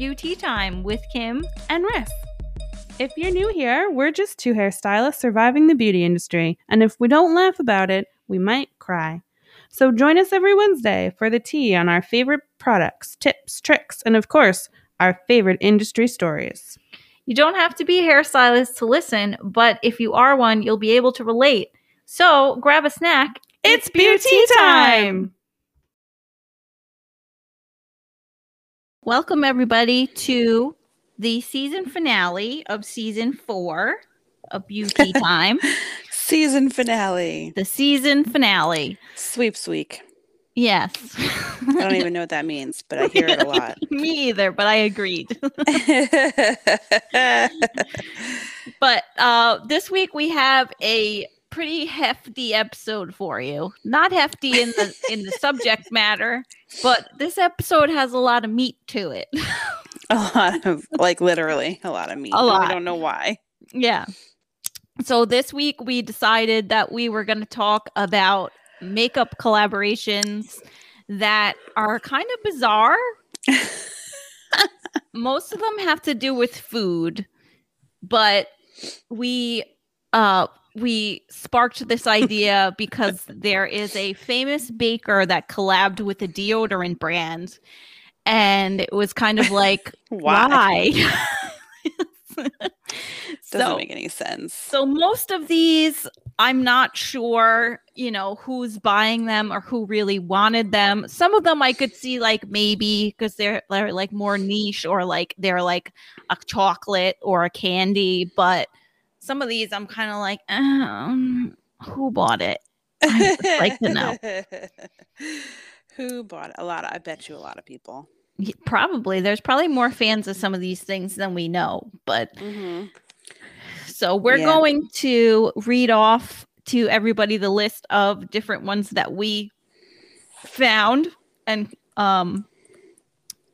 to Beauty Time with Kim. and Riff. If you're new here, we're just two hairstylists surviving the beauty industry, and if we don't laugh about it, we might cry. So join us every Wednesday for the tea on our favorite products, tips, tricks, and of course, our favorite industry stories. You don't have to be a hairstylist to listen, but if you are one, you'll be able to relate. So grab a snack. It's beauty time! Welcome, everybody, to the season finale of season four of Beauty Time. Season finale. the season finale. Sweeps week. Yes. I don't even know what that means, but I hear it a lot. Me either, but I agreed. but uh, this week we have a pretty hefty episode for you. Not hefty in the in the subject matter, but this episode has a lot of meat to it. a lot of, like, literally a lot of meat. A lot. I don't know why. yeah. So this week we decided that we were going to talk about makeup collaborations that are kind of bizarre. Most of them have to do with food, but we uh we sparked this idea because there is a famous baker that collabed with a deodorant brand and it was kind of like Why? why? Doesn't so, make any sense. so most of these i'm not sure you know who's buying them or who really wanted them some of them i could see like maybe because they're they're like more niche or like they're like a chocolate or a candy but some of these i'm kind of like um, who bought it I would like to know. Who bought it? A lot of, I bet you a lot of people. Y- probably there's probably more fans of some of these things than we know but hmm So we're Yeah. going to read off to everybody the list of different ones that we found and um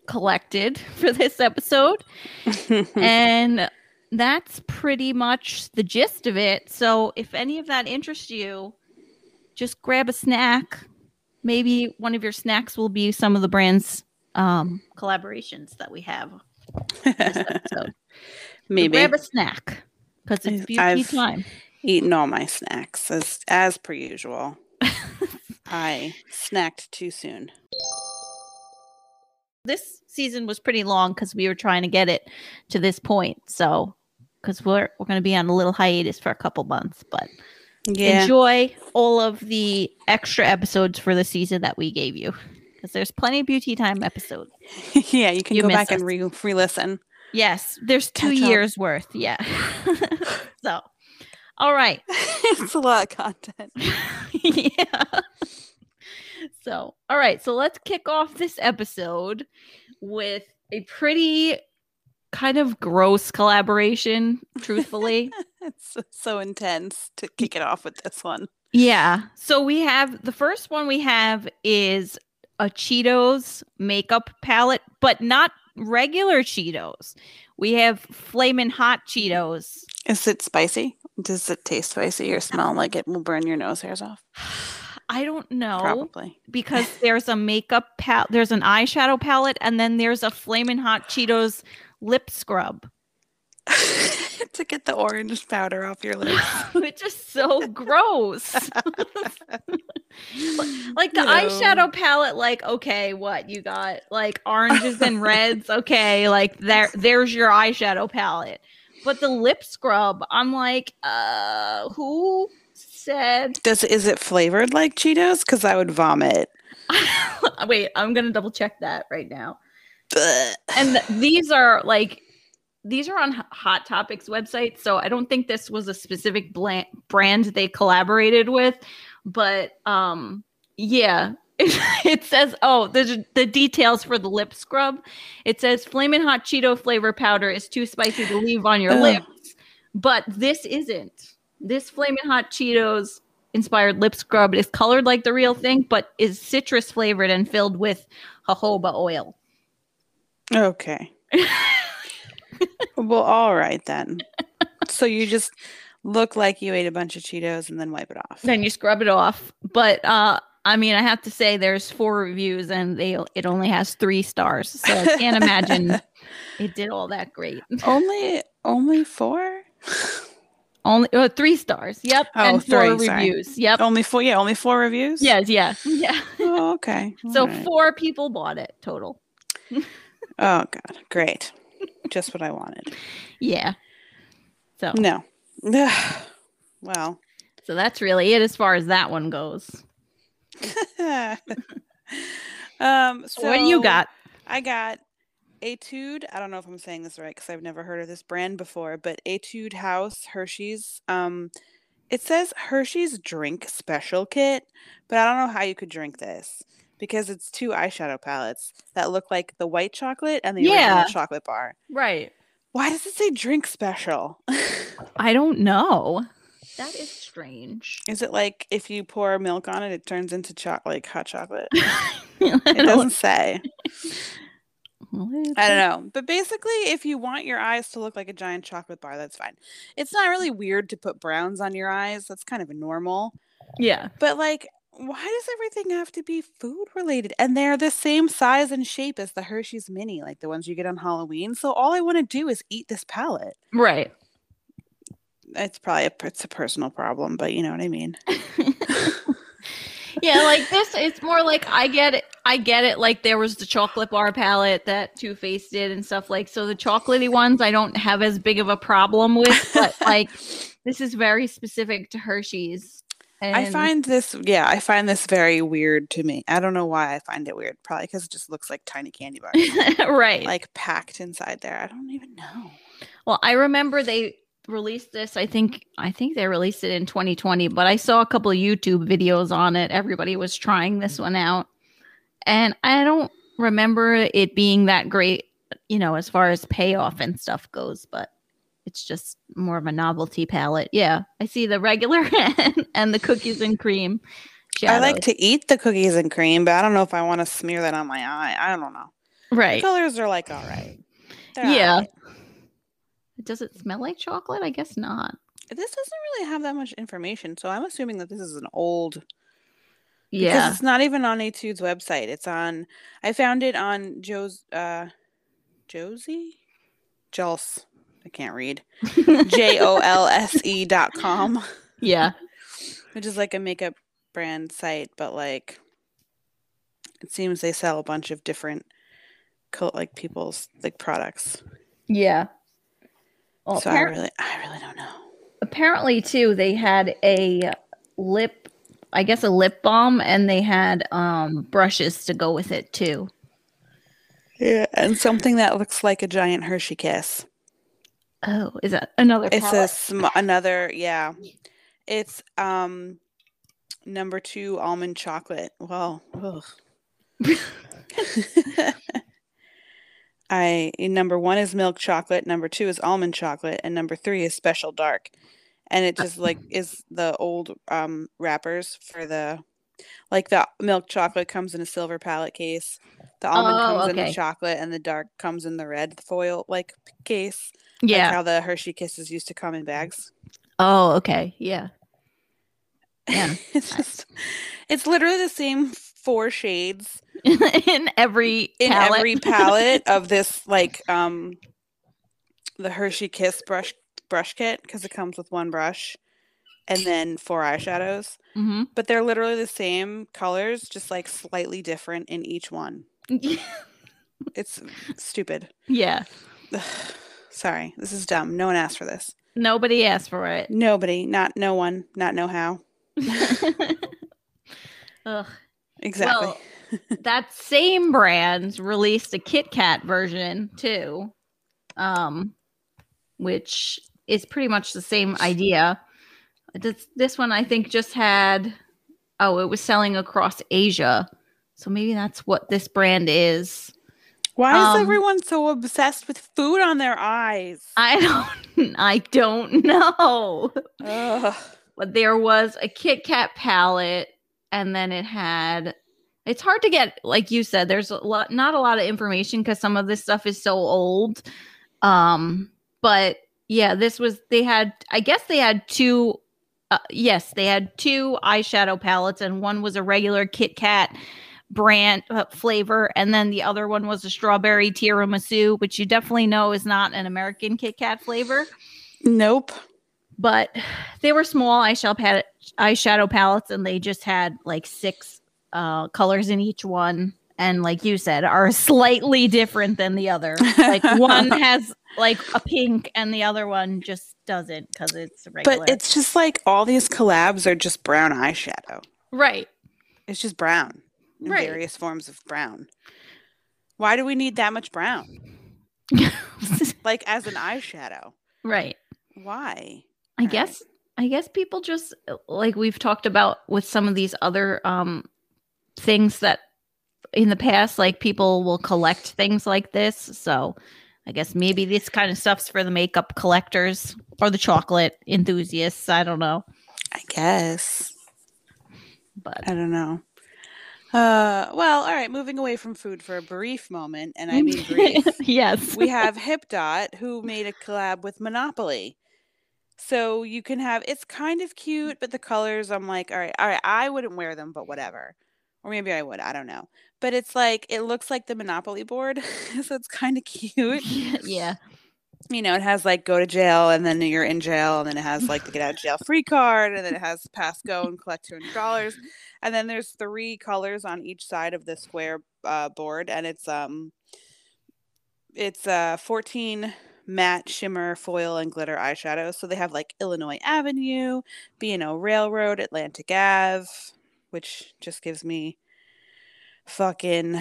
collected for this episode. and that's pretty much the gist of it. So if any of that interests you, just grab a snack. Maybe one of your snacks will be some of the brands um collaborations that we have episode. So Maybe grab a snack because it's beauty I've- time. eaten all my snacks as as per usual. I snacked too soon. This season was pretty long because we were trying to get it to this point. So, because we're we're going to be on a little hiatus for a couple months, but Yeah. enjoy all of the extra episodes for the season that we gave you because there's plenty of beauty time episodes. yeah, you can You go back and re re-listen. Yes, there's two Catch up. years worth. Yeah. so, all right. it's a lot of content. yeah. So, all right. So let's kick off this episode with a pretty kind of gross collaboration, truthfully. It's so- intense to kick it off with this one. yeah. So we have the first one we have is a Cheetos makeup palette, but not regular Cheetos. We have flaming hot Cheetos. Is it spicy? Does it taste spicy or smell like it will burn your nose hairs off? I don't know. Probably. because there's a makeup palette, there's an eyeshadow palette, and then there's a flaming hot Cheetos lip scrub, to get the orange powder off your lips. it's just so gross. like the No. eyeshadow palette, like okay, what you got? Like oranges and reds, okay, like there, there's your eyeshadow palette. But the lip scrub, I'm like, uh, who said? Does is it flavored like Cheetos? Because I would vomit. Wait, I'm gonna double check that right now. And these are like these are on hot topics website so i don't think this was a specific brand they collaborated with but um yeah. It says oh the the details for the lip scrub. It says flaming hot cheeto flavor powder is too spicy to leave on your Ugh. lips. But this isn't. This flaming hot cheetos inspired lip scrub is colored like the real thing but is citrus flavored and filled with jojoba oil Okay. well, all right then. So you just look like you ate a bunch of Cheetos and then wipe it off. then you scrub it off. But uh I mean, I have to say there's four reviews and they it only has three stars. So I can't imagine it did all that great. only only four. Only uh, three stars. Yep. Oh, and four three, sorry. reviews. Yep. only four. Yeah, only four reviews. Yes, yeah. Yeah. Oh, okay. So right. four people bought it total. Oh God, great. Just what I wanted. Yeah. So No. well. so that's really it as far as that one goes. um. So what do you got? I got Etude. I don't know if I'm saying this right because I've never heard of this brand before, but Etude House Hershey's. Um, it says Hershey's Drink Special Kit, but I don't know how you could drink this because it's two eyeshadow palettes that look like the white chocolate and the Yeah. original chocolate bar. Right. Why does it say drink special? I don't know. That is strange. Is it like if you pour milk on it, it turns into cho- like hot chocolate? It doesn't say. I don't know. But basically, if you want your eyes to look like a giant chocolate bar, that's fine. It's not really weird to put browns on your eyes. That's kind of normal. Yeah. But like, why does everything have to be food related? And they're the same size and shape as the Hershey's Mini, like the ones you get on Halloween. So all I want to do is eat this palette. Right. It's probably a, it's a personal problem, but you know what I mean. yeah, like this, it's more like I get it. I get it. Like there was the chocolate bar palette that Too Faced did and stuff like. So the chocolatey ones, I don't have as big of a problem with. But like, this is very specific to Hershey's. And I find this, yeah, I find this very weird to me. I don't know why I find it weird. Probably because it just looks like tiny candy bars, right. like packed inside there. I don't even know. Well, I remember they released this. I think I think they released it in 2020, but I saw a couple of YouTube videos on it. Everybody was trying this one out. And I don't remember it being that great, you know, as far as payoff and stuff goes, but it's just more of a novelty palette. Yeah. I see the regular and, and the cookies and cream. I like to eat the cookies and cream, but I don't know if I want to smear that on my eye. I don't know. right. Colors are like all right. They're Yeah. alright. Does it smell like chocolate? I guess not. This doesn't really have that much information, so I'm assuming that this is an old. Because Yeah. it's not even on Etude's website. It's on. I found it on Joe's. Uh, Josie, Jols. I can't read. J O L S E dot com, yeah. which is like a makeup brand site, but like, it seems they sell a bunch of different, co- like people's like products. Yeah. Well, so I really, I really don't know. apparently too they had a lip i guess a lip balm and they had um brushes to go with it too Yeah, and something that looks like a giant Hershey kiss. Oh is that another It's a sm- another, yeah. It's um number two almond chocolate. Well. I number one is milk chocolate, number two is almond chocolate, and number three is special dark. And it just like is the old um wrappers for the like the milk chocolate comes in a silver palette case. The almond Oh, comes in the chocolate and the dark comes in the red foil like case. Like yeah how the Hershey Kisses used to come in bags. oh okay yeah Yeah. it's just, it's literally the same four shades in every in palette. every palette of this, like um, the Hershey Kiss brush brush kit because it comes with one brush, and then four eyeshadows. hmm But they're literally the same colors, just like slightly different in each one. It's stupid. yeah Sorry, this is dumb. No one asked for this. nobody asked for it Nobody, not no one, not no how. Ugh. Exactly. Well, that same brand released a Kit Kat version too, um, which is pretty much the same idea. This this one I think just had oh, it was selling across Asia, so maybe that's what this brand is. Why is um, everyone so obsessed with food on their eyes? I don't I don't know, Ugh. but there was a Kit Kat palette, and then it had. It's hard to get, like you said. There's a lot, not a lot of information because some of this stuff is so old. Um, but yeah, this was they had. I guess they had two uh, yes, they had two eyeshadow palettes, and one was a regular Kit Kat brand uh, flavor, and then the other one was a strawberry tiramisu, which you definitely know is not an American Kit Kat flavor. Nope. But they were small eyeshadow pal- eyeshadow palettes, and they just had like six uh, colors in each one. And like you said, are slightly different than the other. Like one has like a pink, and the other one just doesn't because it's regular. But it's just like all these collabs are just brown eyeshadow. right. It's just brown Right. various forms of brown. Why do we need that much brown? Like as an eyeshadow. right. Why? I Right. guess I guess people just like we've talked about with some of these other um things that in the past like people will collect things like this. So I guess maybe this kind of stuff's for the makeup collectors or the chocolate enthusiasts. I don't know. I guess. But I don't know. Uh well, all right, moving away from food for a brief moment, and I mean brief. yes. we have HipDot who made a collab with Monopoly. So you can have it's kind of cute, but the colors I'm like, all right, all right, I wouldn't wear them, but whatever. Or maybe I would, I don't know. But it's like it looks like the Monopoly board, so it's kind of cute. yeah. You know, it has like go to jail and then you're in jail, and then it has like the get out of jail free card, and then it has pass go and collect two hundred dollars. And then there's three colors on each side of the square uh, board, and it's um it's uh 14 matte shimmer foil and glitter eyeshadows so they have like illinois avenue b&o railroad atlantic ave which just gives me fucking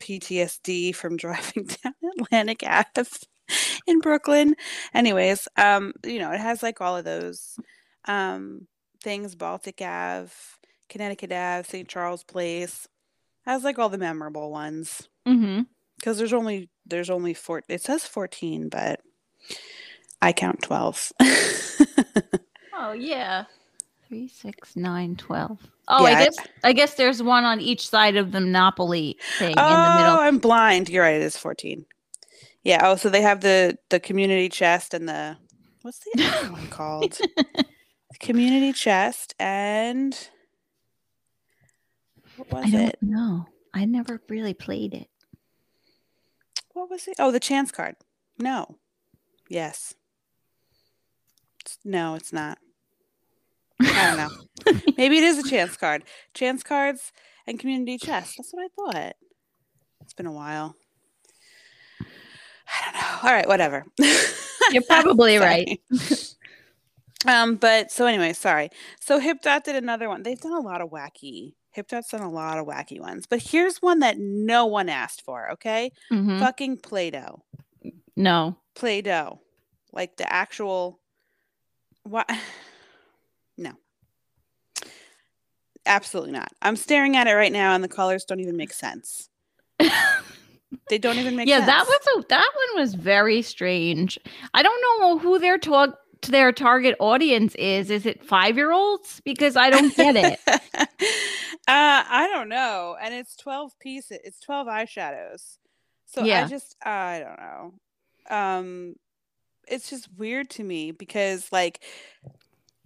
ptsd from driving down atlantic ave in brooklyn anyways um you know it has like all of those um things baltic ave connecticut ave st charles place has like all the memorable ones Mhm. because there's only there's only four it says 14 but i count 12 Oh yeah. Three, six, nine, twelve. Oh, Yeah, I I- guess I guess there's one on each side of the Monopoly thing oh in the middle. i'm blind you're right it is 14 yeah oh so they have the the community chest and the what's the other one called community chest and what was I don't it know. I never really played it. what was it oh the chance card no yes no it's not I don't know. Maybe it is a chance card. Chance cards and community chest. That's what I thought. It's been a while. I don't know. All right, whatever. You're probably right. Um, but so anyway, sorry. So HipDot did another one. They've done a lot of wacky. HipDot's done a lot of wacky ones. But here's one that no one asked for, okay? Mhm. Fucking Play-Doh. No. Play-Doh. Like the actual what No. Absolutely not. I'm staring at it right now and the colors don't even make sense. They don't even make yeah, sense. that was a that one was very strange. I don't know who their talk to their target audience is. Is it five year olds? Because I don't get it. uh, I don't know. And it's 12 pieces. It's 12 eyeshadows. So I Yeah. just I don't know. Um it's just weird to me because like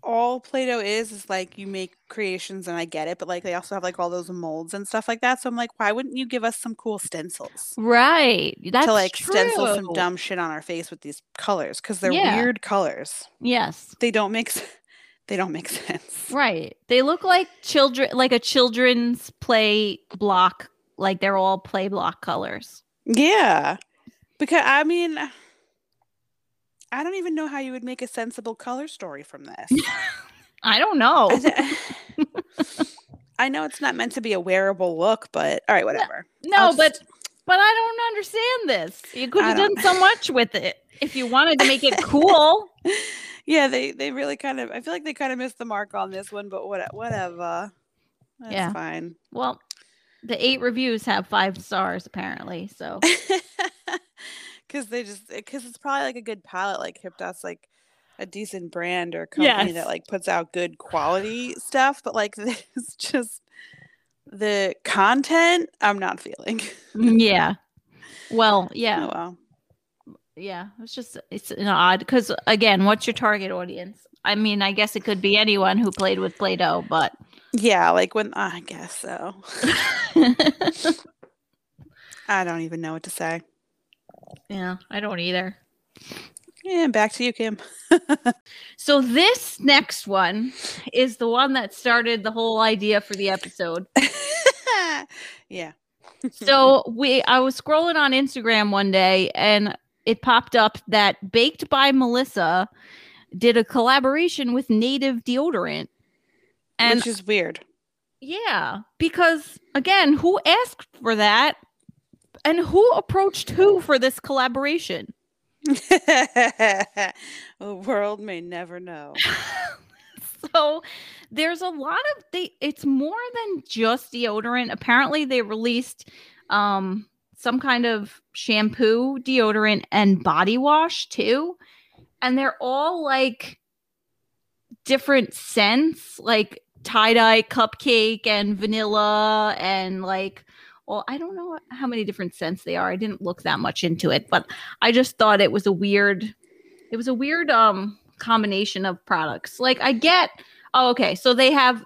all Play-Doh is is like you make creations and I get it, but like they also have like all those molds and stuff like that. So I'm like, why wouldn't you give us some cool stencils? right. That's to like true. stencil some dumb shit on our face with these colors because they're Yeah. weird colors. Yes. They don't make s- they don't make sense. Right. They look like children like a children's play block. Like they're all play block colors. Yeah. Because I mean I don't even know how you would make a sensible color story from this. I don't know. I know it's not meant to be a wearable look, but all right, whatever. No, I'll but but I don't understand this. You could have done so much with it if you wanted to make it cool. yeah, they they really kind of I feel like they kind of missed the mark on this one, but what whatever. That's Yeah. fine. Well, the eight reviews have five stars apparently. So Because they just eh, because it's probably like a good palette, like HipDot's like a decent brand or company Yes. that like puts out good quality stuff, but like this just the content I'm not feeling. Mm, yeah. Well, oh, yeah, Oh well. yeah. It's just it's an odd because again, what's your target audience? I mean, I guess it could be anyone who played with Play-Doh, but Yeah, like when I guess so. I don't even know what to say. Yeah, I don't either. Yeah, back to you, Kim. So this next one is the one that started the whole idea for the episode. yeah. so we I was scrolling on Instagram one day and it popped up that Baked by Melissa did a collaboration with Native deodorant. And Which is weird. yeah, because again, who asked for that? And who approached who for this collaboration? the world may never know. so there's a lot of they it's more than just deodorant apparently they released um some kind of shampoo deodorant and body wash too and they're all like different scents like tie-dye cupcake and vanilla and like well i don't know how many different scents they are i didn't look that much into it but i just thought it was a weird it was a weird um combination of products like i get oh okay so they have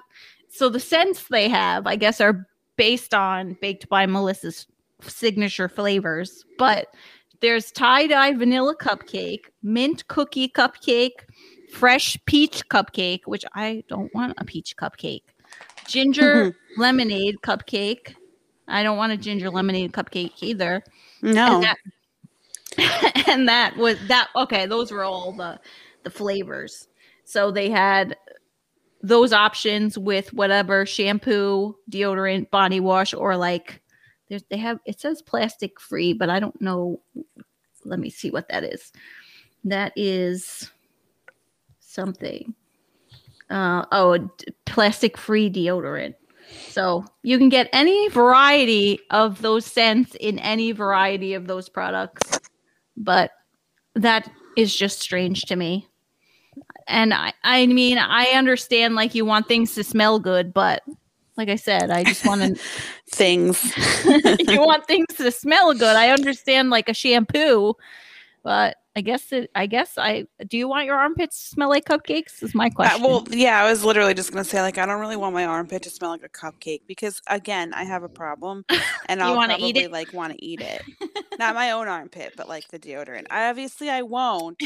so the scents they have i guess are based on baked by melissa's signature flavors but there's tie-dye vanilla cupcake mint cookie cupcake fresh peach cupcake which i don't want a peach cupcake ginger lemonade cupcake i don't want a ginger lemonade cupcake either. No. and that, and that was that okay those were all the the flavors. So they had those options with whatever shampoo deodorant body wash or like there's they have it says plastic free but i don't know. Let me see what that is. That is something. Uh oh d- plastic free deodorant so you can get any variety of those scents in any variety of those products but that is just strange to me and i i mean i understand like you want things to smell good but like i said i just want to Things. you want things to smell good i understand like a shampoo but i guess it i guess i do you want your armpits to smell like cupcakes is my Uh, question well, yeah, I was literally just gonna say like I don't really want my armpit to smell like a cupcake because again I have a problem and I'll probably eat it? like want to eat it. Not my own armpit, but like the deodorant. I obviously I won't.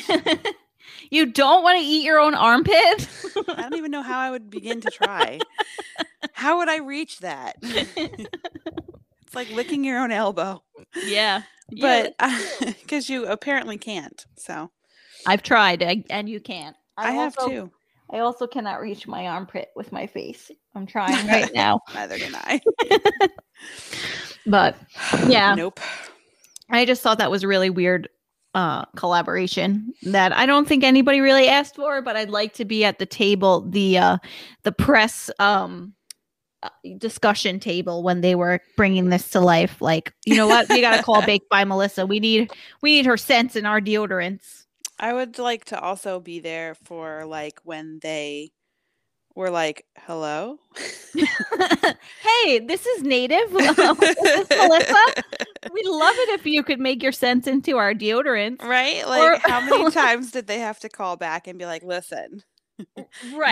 you don't want to eat your own armpit I don't even know how I would begin to try. How would I reach that? It's like licking your own elbow, yeah Yeah. but because you apparently can't. So i've tried I- and you can't I, have also- too. I also cannot reach my armpit with my face. I'm trying right now. Neither can I. But yeah, Nope. I just thought that was a really weird uh collaboration that I don't think anybody really asked for, but I'd like to be at the table, the uh the press um discussion table when they were bringing this to life. Like you know what? We got to call baked by melissa. We need we need her scents in our deodorants. I would like to also be there for like when they were like, "Hello." hey this is native. Is this melissa. We'd love it if you could make your scents into our deodorants. Right? Or- Like, how many times did they have to call back and be like, "Listen,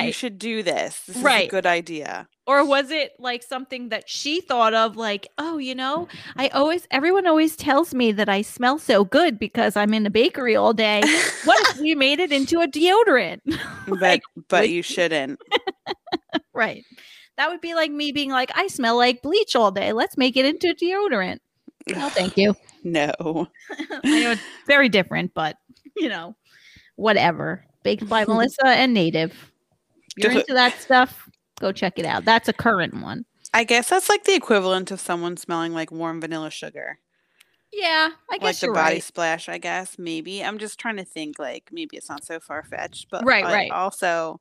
you should do this. This is Right. a good idea." or was it like something that she thought of like oh you know i always everyone always tells me that i smell so good because i'm in a bakery all day what if we made it into a deodorant but Like, but you shouldn't. right that would be like me being like i smell like bleach all day let's make it into deodorant no thank you No. i know it's very different but you know whatever baked by melissa and native If you're into that stuff go check it out that's a current one I guess that's like the equivalent of someone smelling like warm vanilla sugar. yeah i like guess the you're body right splash, I guess. Maybe. I'm just trying to think like maybe it's not so far fetched. But Right, like, right. also,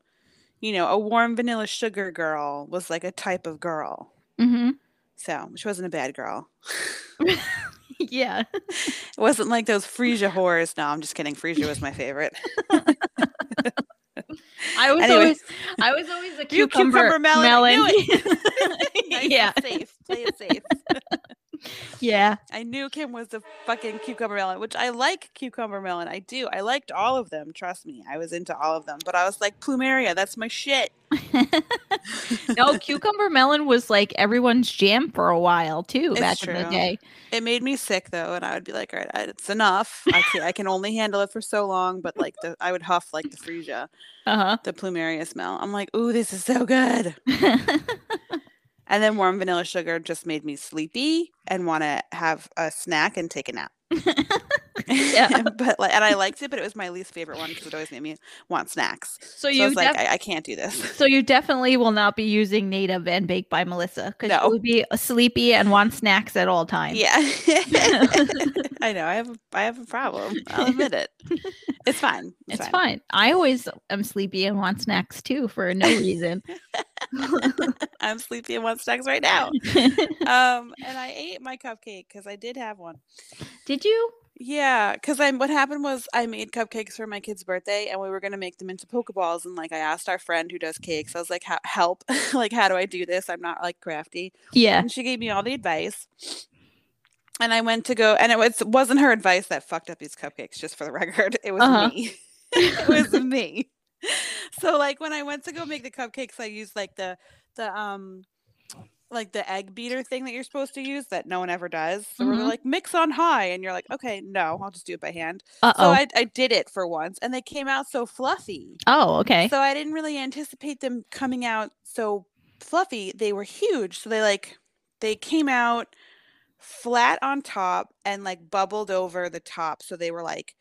you know, a warm vanilla sugar girl was like a type of girl. hmm So she wasn't a bad girl. yeah It wasn't like those Freesia whores. No, I'm just kidding. Freesia was my favorite. I was Anyway. always, I was always a cucumber, cucumber melon, melon. Nice yeah, safe. Play it safe. yeah. I knew Kim was the fucking cucumber melon, which I like cucumber melon. I do. I liked all of them. Trust me, I was into all of them. But I was like, plumeria, that's my shit. no, cucumber melon was like everyone's jam for a while too It's back in the true. day. It made me sick though, and I would be like, all right, it's enough. I can I can only handle it for so long. But like the, I would huff like the freesia, uh-huh. the plumeria smell. I'm like, ooh, this is so good. And then warm vanilla sugar just made me sleepy and want to have a snack and take a nap. Yeah. but like, and I liked it, but it was my least favorite one because it always made me want snacks. so So I you was like, I, I can't do this. so you definitely will not be using native and baked by Melissa because No. you would be sleepy and want snacks at all times. Yeah, I know. I have a, I have a problem. I'll admit it. It's fine. It's fine. I always am sleepy and want snacks too for no reason. I'm sleepy and want snacks right now. Um, and I ate my cupcake because I did have one. Did you? Yeah, because I'm. what happened was I made cupcakes for my kid's birthday, and we were gonna make them into pokeballs. And like I asked our friend who does cakes, I was like, "Help! like, how do I do this? I'm not like crafty." Yeah. And she gave me all the advice. And I went to go, and it was wasn't her advice that fucked up these cupcakes. Just for the record, it was Uh-huh. me. it was me. So like when I went to go make the cupcakes, I used like the the um like the egg beater thing that you're supposed to use that no one ever does. So we're Mhm. like mix on high, and you're like, okay, no, I'll just do it by hand. Uh So. I, I did it for once, and they came out so fluffy. oh, okay. So I didn't really anticipate them coming out so fluffy. They were huge. So they like they came out flat on top and like bubbled over the top. So they were like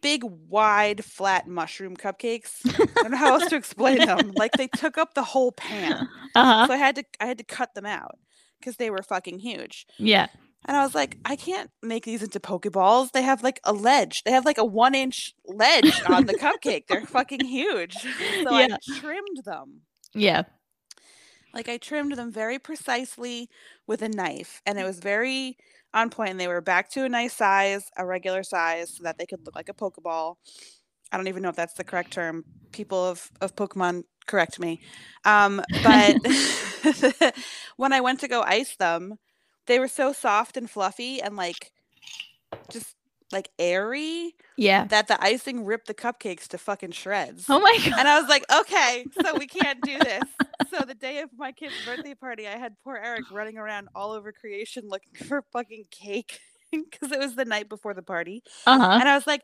big, wide, flat mushroom cupcakes. I don't know how else to explain them. Like they took up the whole pan. Uh huh. So I had to I had to cut them out because they were fucking huge. Yeah. And I was like, I can't make these into Pokeballs. They have like a ledge. They have like a one inch ledge on the cupcake. They're fucking huge. So Yeah. I trimmed them. Yeah. Like I trimmed them very precisely with a knife. And it was very on point. And they were back to a nice size, a regular size, so that they could look like a Pokeball. I don't even know if that's the correct term. People of, of Pokemon correct me. Um, but when I went to go ice them, they were so soft and fluffy and like just like airy Yeah. that the icing ripped the cupcakes to fucking shreds. Oh my god. And I was like, okay, so we can't do this. So the day of my kid's birthday party, I had poor Eric running around all over creation looking for fucking cake because it was the night before the party. Uh huh. And I was like,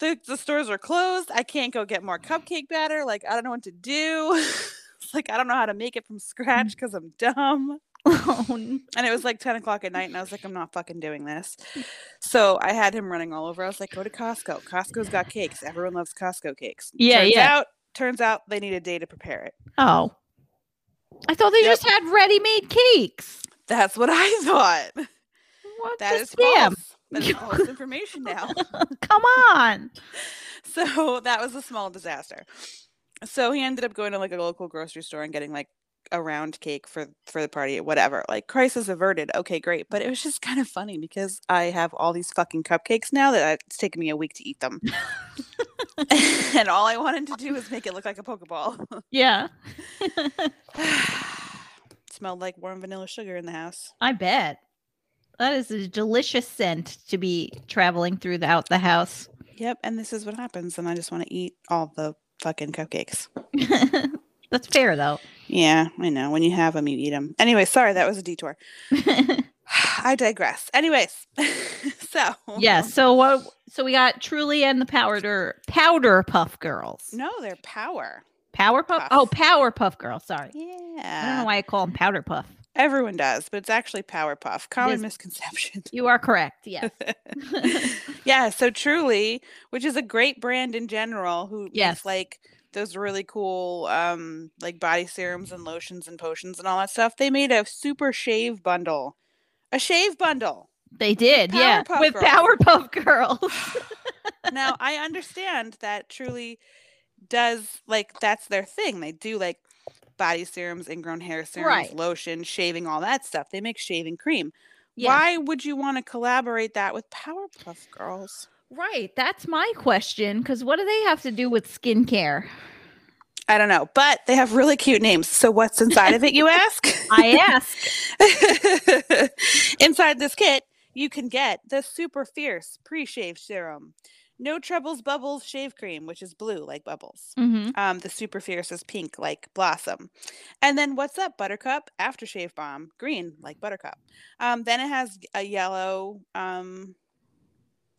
the, the stores are closed. I can't go get more cupcake batter. Like, I don't know what to do. like, I don't know how to make it from scratch because I'm dumb. And it was like 10 o'clock at night, and I was like, I'm not fucking doing this. So I had him running all over. I was like, go to Costco. Costco's got cakes. Everyone loves Costco cakes. Yeah, turns yeah. Out, turns out they need a day to prepare it. oh. I thought they Yep. just had ready-made cakes. That's what I thought. What That is scam? false. That's false information now. Come on. So that was a small disaster. So he ended up going to like a local grocery store and getting like a round cake for for the party, whatever. Like crisis averted. Okay, great. But it was just kind of funny because I have all these fucking cupcakes now that it's taken me a week to eat them. and all I wanted to do was make it look like a Pokeball. Yeah. Smelled like warm vanilla sugar in the house. I bet. That is a delicious scent to be traveling throughout the house. Yep, and this is what happens, and I just want to eat all the fucking cupcakes. That's fair though. Yeah, I know. When you have them, you eat them. Anyway, sorry, that was a detour. I digress. Anyways, so yeah. So what? So we got Truly and the Powder Powder Puff Girls. no, they're power. Power Puff. Puff. Oh, Power Puff Girls. Sorry. Yeah. I don't know why I call them Powder Puff. everyone does, but it's actually Power Puff. Common is. misconception. You are correct. Yes. yeah, so Truly, which is a great brand in general, who Yes. like those really cool um like body serums and lotions and potions and all that stuff. They made a super shave bundle. A shave bundle. they did. yeah. Powerpuff With Girls. Powerpuff Girls. now I understand that truly does like that's their thing. They do like body serums, ingrown hair serums, Right. lotion, shaving, all that stuff. They make shaving cream. Yeah. Why would you want to collaborate that with Powerpuff Girls? Right. That's my question. Because what do they have to do with skincare? I don't know, but they have really cute names. So what's inside of it, you ask? I ask. inside this kit, you can get the Super Fierce Pre-Shave Serum, No Troubles Bubbles Shave Cream, which is blue like bubbles. hmm Um, the Super Fierce is pink like Blossom, and then what's up, Buttercup Aftershave Balm, green like Buttercup. Um, then it has a yellow. Um,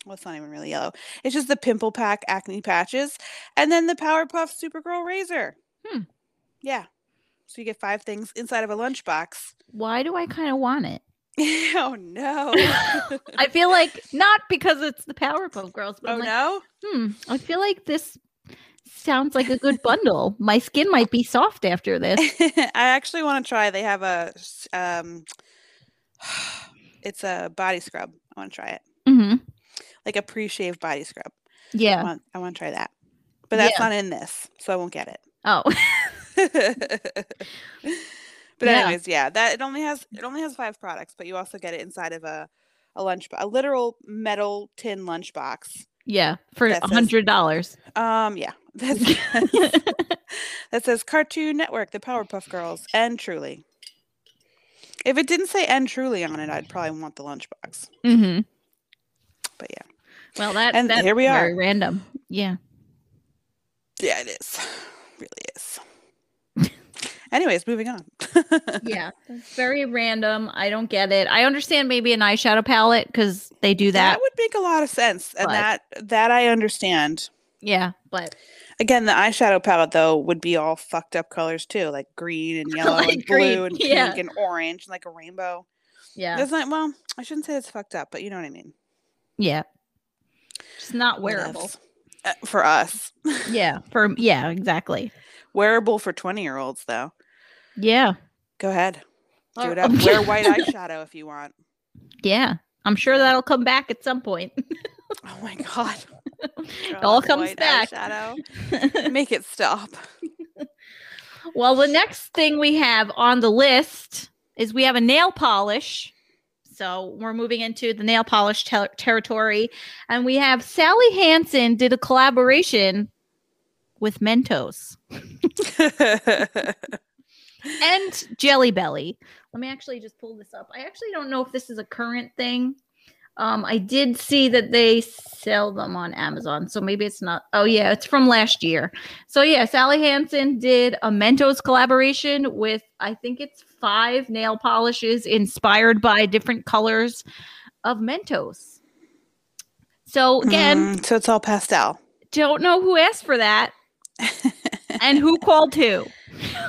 well, it's not even really yellow. It's just the Pimple Pack Acne Patches, and then the Powerpuff Supergirl Razor. Hmm. Yeah. So you get five things inside of a lunchbox. Why do I kind of want it? oh no. I feel like not because it's the Powerpuff Girls, but oh like, no. hmm, I feel like this sounds like a good bundle. My skin might be soft after this. I actually want to try. They have a, um it's a body scrub. I want to try it. hmm Like a pre-shave body scrub. I Yeah. want I want to try that. But that's Yeah. not in this, so I won't get it. Oh, but Yeah. anyways, yeah, that it only has it only has five products, but you also get it inside of a a lunch a literal metal tin lunchbox. yeah, for a hundred dollars. Um, yeah, that's, that says Cartoon Network, the Powerpuff Girls, and Truly. If it didn't say "and Truly" on it, I'd probably want the lunchbox. Mm-hmm. But yeah, Well, that And that's here we very are. random. Yeah. yeah, it is, really is. Anyways, moving on. Yeah. It's very random. I don't get it. I understand maybe an eyeshadow palette because they do that that. would make a lot of sense, and But- that that I understand. Yeah, but Again, the eyeshadow palette though would be all fucked up colors too, like green and yellow Like and blue green, and pink and orange and like a rainbow. yeah, It's like, well, I shouldn't say it's fucked up, but you know what I mean. yeah. Just not wearable. Uh, for us. Yeah, for yeah, exactly. Wearable for 20 year olds, though. Yeah, Go ahead. Do it up. Wear white eyeshadow if you want. yeah. I'm sure that'll come back at some point. Oh my God. it all comes back. Eyeshadow. Make it stop. well, the next thing we have on the list is we have a nail polish. So we're moving into the nail polish ter- territory, and we have Sally Hansen did a collaboration with Mentos and Jelly Belly. Let me actually just pull this up. I actually don't know if this is a current thing. Um, I did see that they sell them on Amazon, so maybe it's not. Oh yeah, it's from last year. So yeah, Sally Hansen did a Mentos collaboration with I think it's five nail polishes inspired by different colors of Mentos. So again, Mm, so it's all pastel. don't know who asked for that and who called who.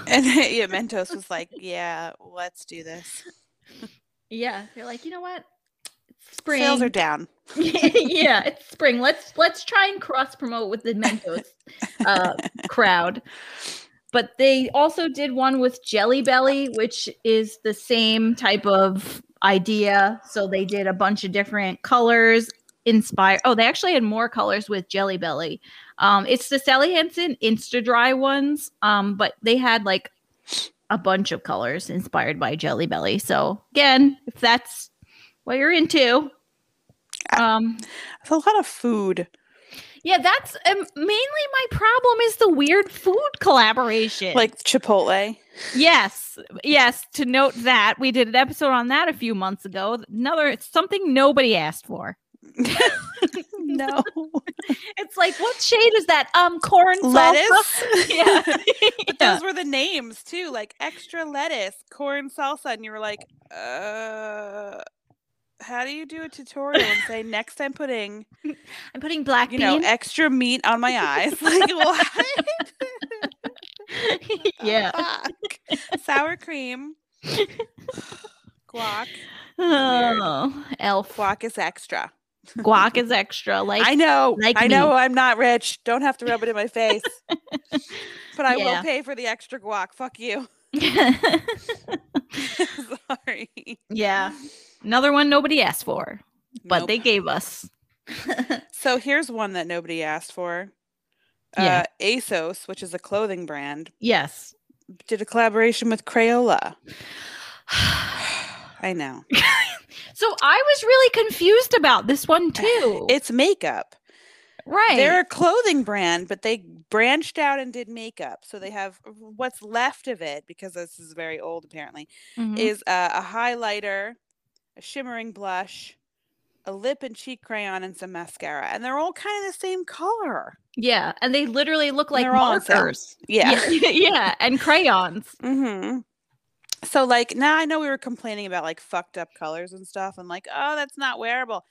And yeah, Mentos was like, yeah, let's do this. Yeah, they're like, you know what? Spring. Sales are down. yeah, it's spring. Let's let's try and cross promote with the Mentos uh, crowd. But they also did one with Jelly Belly, which is the same type of idea. So they did a bunch of different colors inspired. Oh, they actually had more colors with Jelly Belly. Um, it's the Sally Hansen Insta-Dri ones, um, but they had like a bunch of colors inspired by Jelly Belly. So again, if that's what you're into, um, It's a lot of food. yeah, that's um, mainly my problem is the weird food collaboration. Like Chipotle. yes, yes. To note that we did an episode on that a few months ago. Another it's something nobody asked for. no. It's like, what shade is that? Um, corn salsa? Lettuce. Yeah, But Yeah. those were the names too, like extra lettuce, corn salsa, and you were like, uh, how do you do a tutorial and say next I'm putting, I'm putting black you bean. know, extra meat on my eyes? Like what? Oh, yeah. fuck? Sour cream. Guac. Oh, elf. Guac is extra. Guac is extra. Like I know. like I know. I'm not rich. Don't have to rub it in my face. but I Yeah. will pay for the extra guac. Fuck you. Sorry. yeah. Another one nobody asked for, but Nope. they gave us. So here's one that nobody asked for. Yeah. Uh, ASOS, which is a clothing brand, yes. did a collaboration with Crayola. I know. So I was really confused about this one too. It's makeup. right. They're a clothing brand, but they branched out and did makeup. So they have what's left of it, because this is very old apparently, Mhm. is uh, a highlighter, a shimmering blush, a lip and cheek crayon, and some mascara. And they're all kind of the same color. yeah, and they literally look like they're all on sale. markers. Yeah. yeah, yeah, and crayons. hmm So like now I know we were complaining about like fucked up colors and stuff and like, oh, that's not wearable.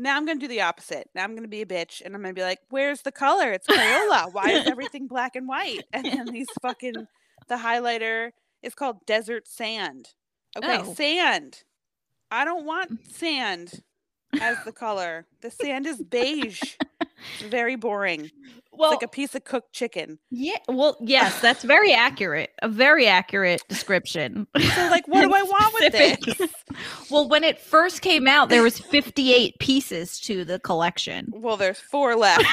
Now I'm gonna do the opposite. Now I'm gonna be a bitch and I'm gonna be like, where's the color? It's Crayola. Why is everything black and white? And then these fucking the highlighter is called Desert Sand. Okay, Oh. sand. I don't want sand as the color. The sand is beige. It's very boring. Well, it's like a piece of cooked chicken. yeah, well, yes, that's very accurate. A very accurate description. So like what do I want with this? Well, when it first came out, there was 58 pieces to the collection. Well, there's four left.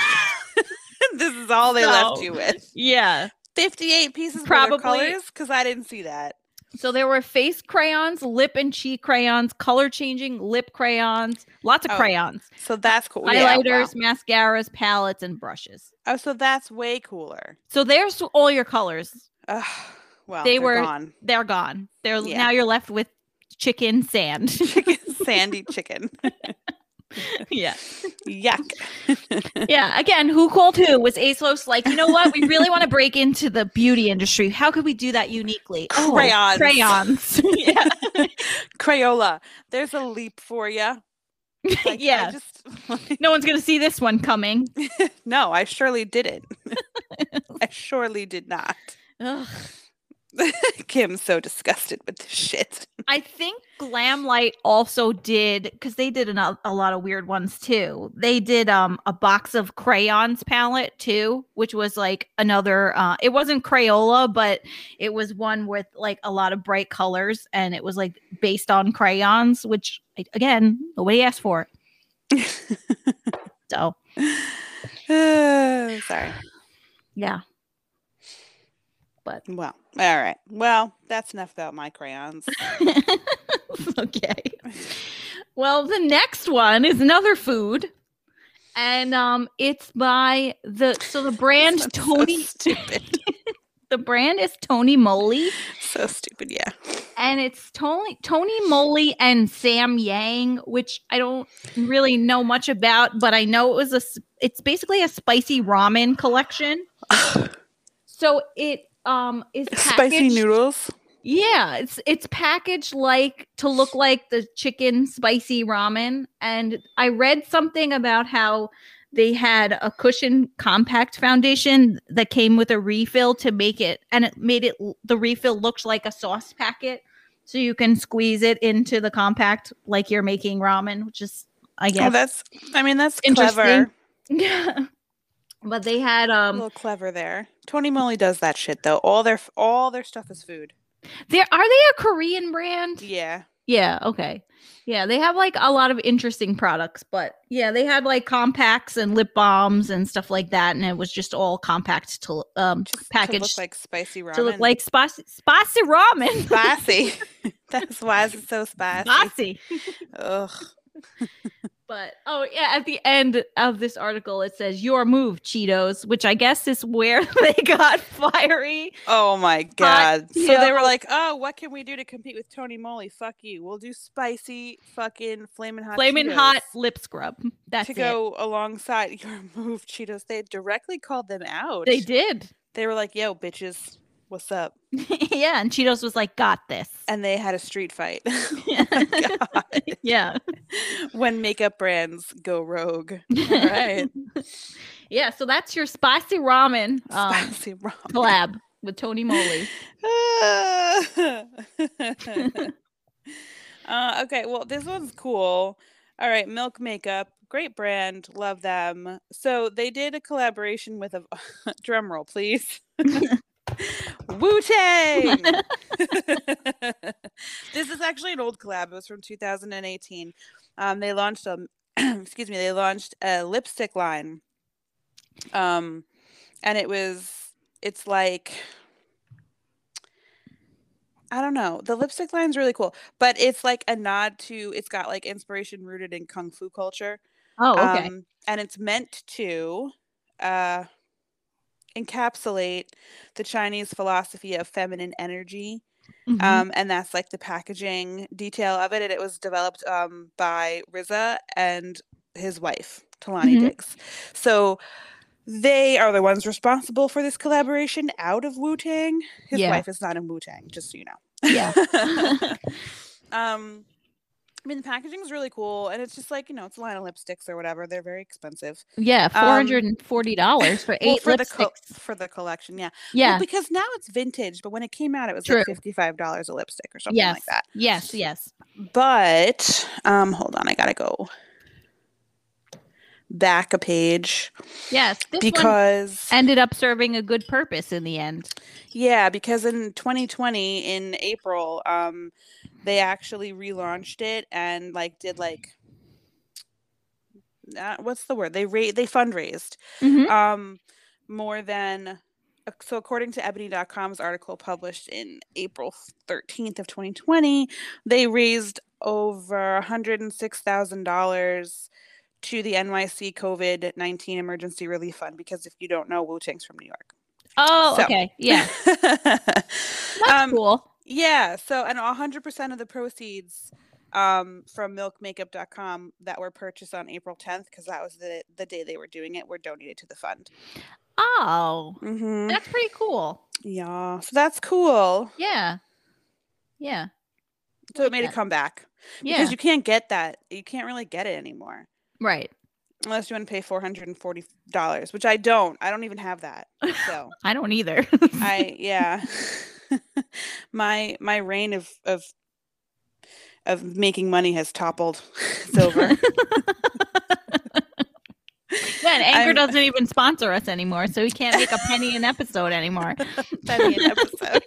this is all they left you with. Yeah. 58 pieces Probably- of colors because I didn't see that. So there were face crayons, lip and cheek crayons, color changing lip crayons, lots of Oh, crayons, So that's cool. Yeah, highlighters, wow. mascaras, palettes, and brushes. Oh, so that's way cooler. So there's all your colors. Ugh, well, They were gone. They're gone. They're Yeah. now you're left with chicken sand. Chicken, sandy chicken. yeah. Yuck. Yeah. Again, who called who? Was ASOS like, you know what? We really want to break into the beauty industry. How could we do that uniquely? Oh, Crayons. crayons. yeah. Crayola. There's a leap for you. Like, yeah. just No one's gonna see this one coming. no, I surely didn't. I surely did not. Ugh. Kim's so disgusted with this shit. I think Glamlite also did because they did an, a lot of weird ones too. They did um a box of crayons palette too, which was like another. uh It wasn't Crayola, but it was one with like a lot of bright colors, and it was like based on crayons, which again nobody asked for. So Uh, sorry. yeah, But Well, all right. Well, that's enough about my crayons. okay. Well, the next one is another food. And um it's by the so the brand Tony So stupid. the brand is Tony Moly so stupid. Yeah. and it's Tony Tony Moly and Samyang, which I don't really know much about, but I know it was a it's basically a spicy ramen collection. So it um is Spicy noodles. Yeah, it's it's packaged like to look like the chicken spicy ramen. And I read something about how they had a cushion compact foundation that came with a refill to make it, and it made it the refill looked like a sauce packet, so you can squeeze it into the compact like you're making ramen, which is I Oh, guess that's. I mean, that's Interesting. clever. yeah. But they had a um little clever there. Tony Moly does that shit though. All their all their stuff is food. there are they a Korean brand? Yeah. Yeah, okay. Yeah, they have like a lot of interesting products, but yeah, they had like compacts and lip balms and stuff like that, and it was just all compact to um Just packaged to look like spicy ramen. to look like spicy spicy ramen. spicy. that's why it's so spicy. Spicy. Ugh. But oh yeah, at the end of this article it says your move, Cheetos, which I guess is where they got fiery. Oh my god. so they were like, "Oh, what can we do to compete with Tony Moly? Fuck you. We'll do spicy fucking flaming hot Flaming hot lip scrub. That's to it. go alongside your move Cheetos." They directly called them out. They did. They were like, "Yo, bitches, what's up?" yeah, and Cheetos was like, got this. And they had a street fight. oh yeah. when makeup brands go rogue. All right. yeah, so that's your spicy ramen um, Spicy ramen. collab with Tony Moly. uh, okay, well, this one's cool. All right, Milk Makeup, great brand, love them. So they did a collaboration with a drum roll, please. Wu Tang. this is actually an old collab. It was from 2018. Um, they launched a, excuse me, they launched a lipstick line. Um, and it was, it's like, I don't know. The lipstick line's really cool, but it's like a nod to. It's got like inspiration rooted in kung fu culture. Oh, okay. Um, and it's meant to uh, encapsulate the Chinese philosophy of feminine energy. Mhm. Um, and that's like the packaging detail of it. And it was developed um, by RZA and his wife, Talani Mhm. Diggs. So they are the ones responsible for this collaboration out of Wu Tang. His Yeah. wife is not in Wu Tang, just so you know. yeah. um, I mean, the packaging is really cool, and it's just like you know, it's a line of lipsticks or whatever. They're very expensive. Yeah, four Um, hundred and forty dollars for eight well, for the lipsticks. co- for the collection, yeah. yeah. Well, because now it's vintage, but when it came out, it was True. like fifty five dollars a lipstick or something yes. like that. Yes. Yes. But um, hold on, I gotta go back a page Yes. This one because ended up serving a good purpose in the end. yeah, because in 2020 in April, um, they actually relaunched it and like did like uh, what's the word? They ra- they fundraised Mhm. um more than uh, so according to ebony.com's article published in april 13th of 2020 they raised over $106000 to the nyc covid-19 emergency relief fund because if you don't know wu-tang's from new york Oh, So- okay. Yeah. That's um, cool. yeah so and 100% of the proceeds um, from milkmakeup.com that were purchased on april 10th because that was the, the day they were doing it were donated to the fund Oh, mm-hmm. that's pretty cool. Yeah, so that's cool. Yeah. Yeah. So it made that. a comeback Yeah. because you can't get that. You can't really get it anymore right. unless you want to pay four hundred and forty dollars, which I don't. I don't even have that. So I don't either. I yeah, my my reign of of of making money has toppled. it's over. yeah, and Anchor I'm- doesn't even sponsor us anymore, so we can't make a penny an episode anymore. Penny an episode.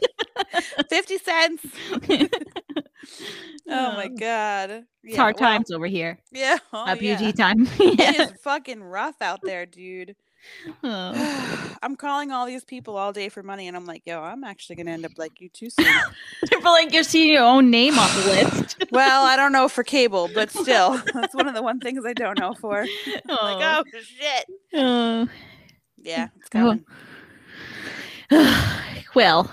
Fifty cents. Oh my Oh. god. It's hard well, times over here. Yeah. Oh, At yeah. Time. It yeah. is fucking rough out there, dude. Oh. I'm calling all these people all day for money, and I'm like, yo, I'm actually gonna end up like you too soon. Feel like you're seeing your own name on the list. well, I don't know for cable, but still, that's one of the one things I don't know for. I'm like, oh. oh shit, oh. yeah, it's Oh. coming. well,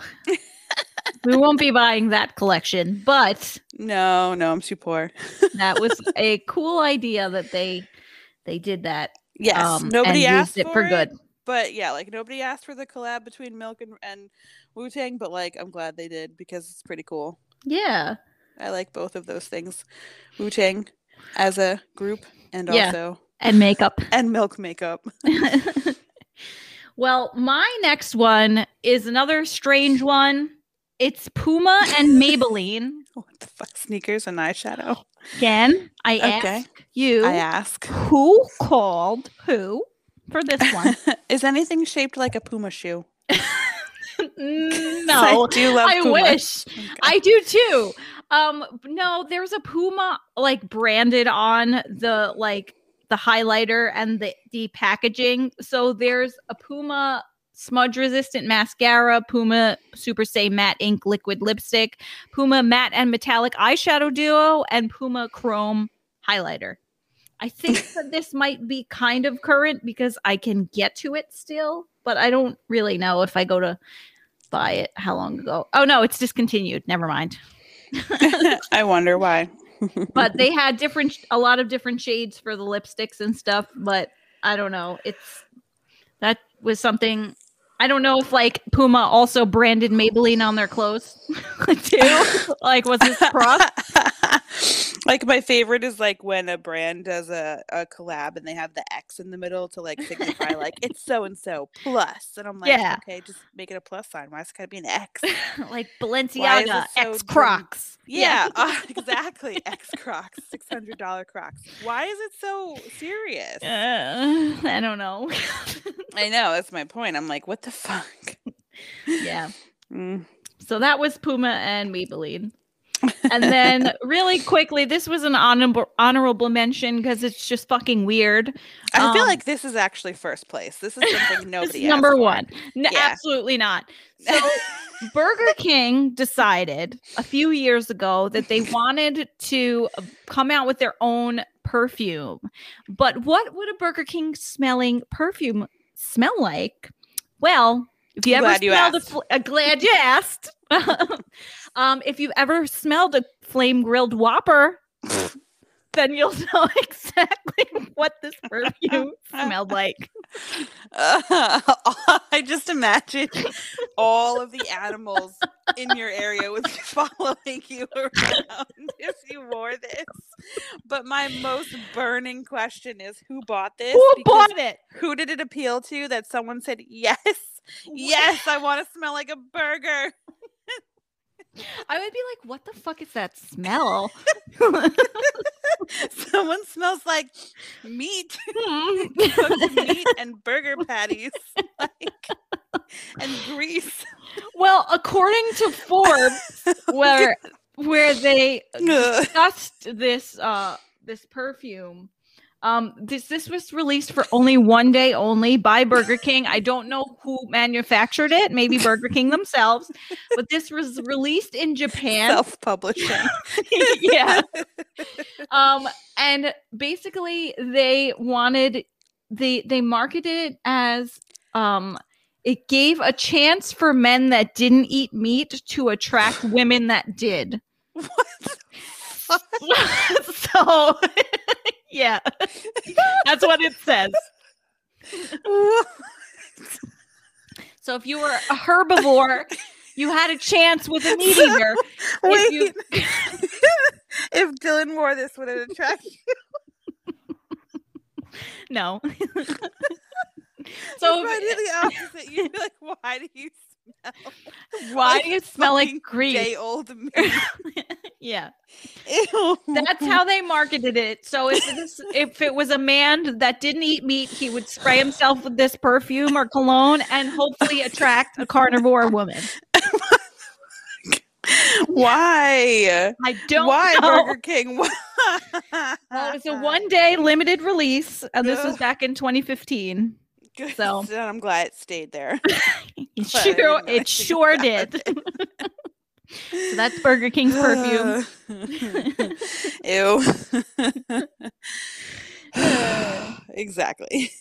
we won't be buying that collection, but No, no, I'm too poor. that was a cool idea that they they did that. Yes, um, nobody asked used it for, for good. it, but yeah, like nobody asked for the collab between Milk and, and Wu Tang, but like I'm glad they did because it's pretty cool. Yeah. I like both of those things, Wu Tang as a group, and Yeah. also And makeup. and Milk makeup. well, my next one is another strange one. It's Puma and Maybelline. what the fuck, sneakers and eyeshadow? Again, I Okay. ask you I ask. who called who for this one. Is anything shaped like a Puma shoe? No, I do love I Puma. wish. Okay. I do too. Um, no, there's a Puma like branded on the like the highlighter and the the packaging. So there's a Puma smudge resistant mascara, Puma Super Stay matte ink liquid lipstick, Puma matte and metallic eyeshadow duo, and Puma chrome highlighter. I think that this might be kind of current because I can get to it still, but I don't really know if I go to buy it how long ago. Oh no, it's discontinued. Never mind. I wonder why. But they had different a lot of different shades for the lipsticks and stuff, but I don't know. It's that was something I don't know if like Puma also branded Maybelline on their clothes too. like was this cross? like my favorite is like when a brand does a, a collab and they have the X in the middle to like signify like it's so and so. And I'm like, Yeah. okay, just make it a plus sign. Why is it gotta be an X? like Balenciaga so X? Crocs. Yeah, uh, exactly. X Crocs, six hundred dollar Crocs. Why is it so serious? Uh, I don't know. I know that's my point. I'm like, what the fuck? yeah. Mm. So that was Puma and Maybelline. And then, really quickly, this was an honorable honorable mention because it's just fucking weird. I feel Um, like this is actually first place. This is something nobody. is number one. N- Yeah. Absolutely not. So, Burger King decided a few years ago that they wanted to come out with their own perfume. But what would a Burger King smelling perfume smell like? Well, if you ever Glad you smelled a asked. fl- glad you asked. um, if you've ever smelled a flame grilled Whopper, then you'll know exactly what this perfume smelled like. I just imagine all of the animals in your area would be following you around if you wore this. But my most burning question is who bought this? Who bought it? Who did it appeal to that someone said, yes, yes, I want to smell like a burger? I would be like, what the fuck is that smell? Someone smells like meat, Hmm. meat and burger patties, like, and grease. well, according to Forbes, where where they discussed this uh this perfume. Um, this this was released for only one day only by Burger King. I don't know who manufactured it, maybe Burger King themselves, but this was released in Japan. Self-publishing. yeah. Um, and basically they wanted they they marketed it as um it gave a chance for men that didn't eat meat to attract women that did. What so yeah. That's what it says. What? So if you were a herbivore, you had a chance with a meat eater. If you- if Dylan wore this, would it attract you? No. So so if if- the opposite, you'd be like, why do you smell why do you smell like grease? day old yeah. Ew. That's how they marketed it. So if this if it was a man that didn't eat meat, he would spray himself with this perfume or cologne and hopefully attract a carnivore woman. Why? I don't Why know. Burger King? Why? Well, it was a one day limited release, and this was back in 2015. Good. so- I'm glad it stayed there. It But sure, it sure did. So that's Burger King's perfume. Ew. exactly.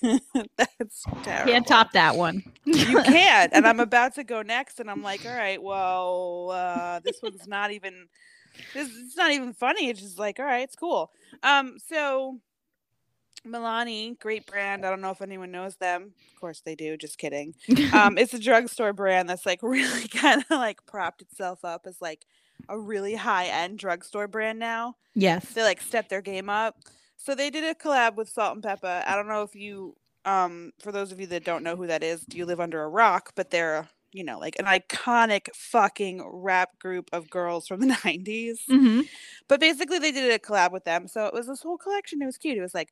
That's terrible. Can't top that one. You can't. And I'm about to go next, and I'm like, all right, well, uh, this one's not even. This it's not even funny. It's just like, all right, it's cool. Um, so Milani, great brand. I don't know if anyone knows them. Of course they do. Just kidding. Um, it's a drugstore brand that's like really kind of like propped itself up as like a really high end drugstore brand now yes. they like stepped their game up. So they did a collab with Salt-N-Pepa. I don't know if you, um, for those of you that don't know who that is, do you live under a rock? But they're, you know, like an iconic fucking rap group of girls from the 90s. hmm But basically, they did a collab with them. So it was this whole collection. It was cute. It was like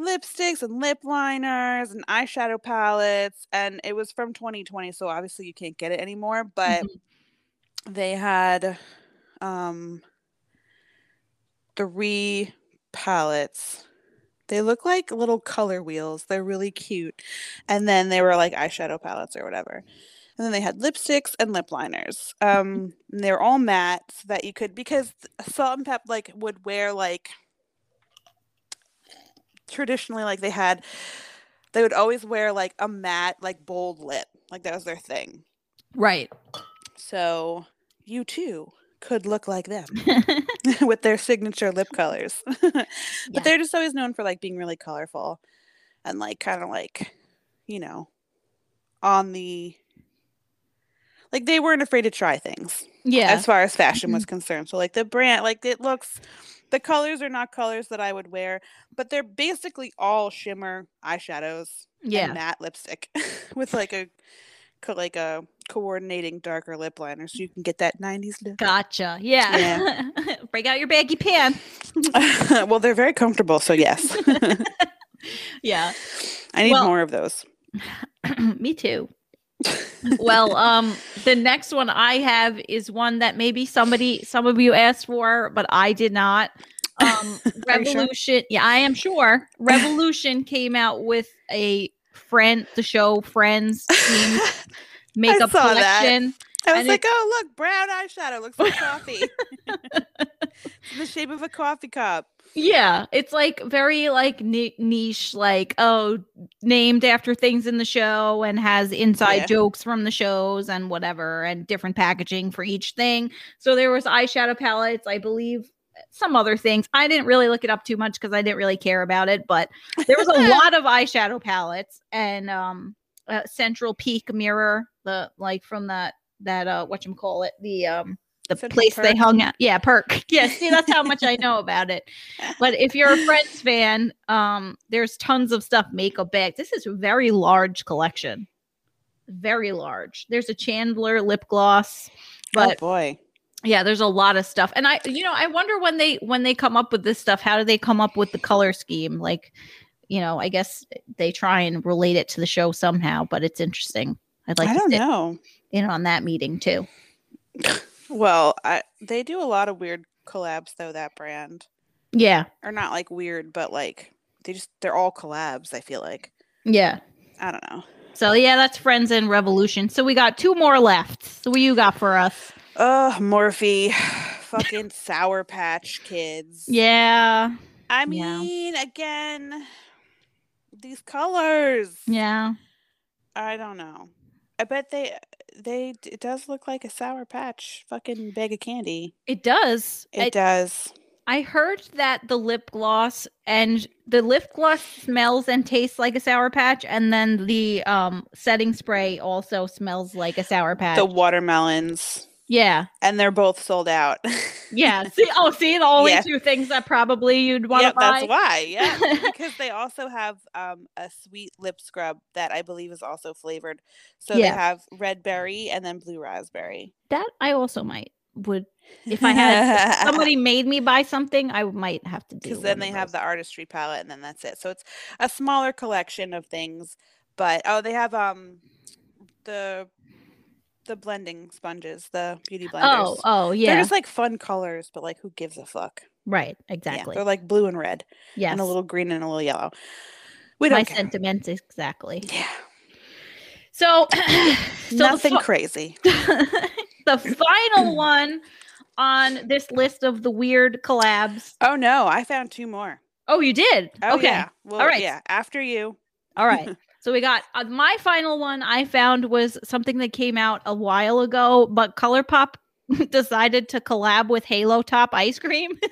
lipsticks and lip liners and eyeshadow palettes. And it was from 2020. So obviously, you can't get it anymore. But they had um three palettes. They look like little color wheels. They're really cute. And then they were like eyeshadow palettes or whatever. And then they had lipsticks and lip liners. Um, they were all matte so that you could because Salt and Pep like would wear like traditionally like they had they would always wear like a matte like bold lip like that was their thing. Right. So you too could look like them with their signature lip colors. but Yeah. they're just always known for like being really colorful and like kind of like, you know, on the like they weren't afraid to try things yeah. as far as fashion was mm-hmm. concerned. So like the brand like it looks the colors are not colors that I would wear, but they're basically all shimmer eyeshadows yeah. and matte lipstick with like a like a coordinating darker lip liner so you can get that 90s look. Gotcha. Yeah. Break out your baggy pants. well, they're very comfortable, so yes. Yeah. I need Well- more of those. Me too. Well, um, the next one I have is one that maybe somebody, some of you asked for, but I did not. Um, you sure? Revolution. Yeah, I am sure. Revolution came out with a friend, the show Friends makeup collection. that. I was and like, oh look, brown eyeshadow looks like coffee. in the shape of a coffee cup. Yeah, it's like very like niche, like oh, named after things in the show and has inside Yeah. jokes from the shows and whatever, and different packaging for each thing. So there was eyeshadow palettes, I believe, some other things. I didn't really look it up too much because I didn't really care about it, but there was a lot of eyeshadow palettes and um, uh, Central Perk mirror, the like from that that uh, what you call it, the um. The Central place they hung out. Yeah, perk. Yeah, see, that's how much I know about it but if you're a friends fan um there's tons of stuff makeup bag this is a very large collection very large there's a chandler lip gloss oh but boy. yeah there's a lot of stuff and i you know i wonder when they when they come up with this stuff how do they come up with the color scheme like you know i guess they try and relate it to the show somehow but it's interesting i'd like I don't sit know. In on that meeting too Well, I, they do a lot of weird collabs though. That brand, yeah or not like weird, but like they just they're all collabs. I feel like yeah I don't know. so yeah that's friends and revolution so we got two more left so what you got for us Ugh, Morphe, fucking Sour Patch Kids. yeah I Yeah. mean, again, these colors. Yeah. I don't know. I bet they they it does look like a Sour Patch fucking bag of candy. It does. It I, does. I heard that the lip gloss and the lip gloss smells and tastes like a sour patch, and then the um setting spray also smells like a sour patch. The watermelons, yeah. and they're both sold out. Yeah. See oh see the only Yeah. two things that probably you'd want to Yep, buy. that's why. Yeah, because they also have um, a sweet lip scrub that I believe is also flavored. So they have red berry and then blue raspberry. that I also might would if I had if somebody made me buy something, I might have to do because then they have the artistry palette and then that's it. So it's a smaller collection of things. But oh, they have um the the blending sponges, the beauty oh, blenders. Oh, oh yeah. They're just like fun colors, but like who gives a fuck? right, Yeah, exactly. they're like blue and red yes. and a little green and a little yellow. We My don't care. sentiments exactly. Yeah, So, so nothing the, crazy. the final one on this list of the weird collabs. Oh no, I found two more. Oh, you did? Oh okay. yeah. Well, All right. Yeah. After you. All right. So we got uh, my final one I found was something that came out a while ago, but ColourPop decided to collab with Halo Top ice cream.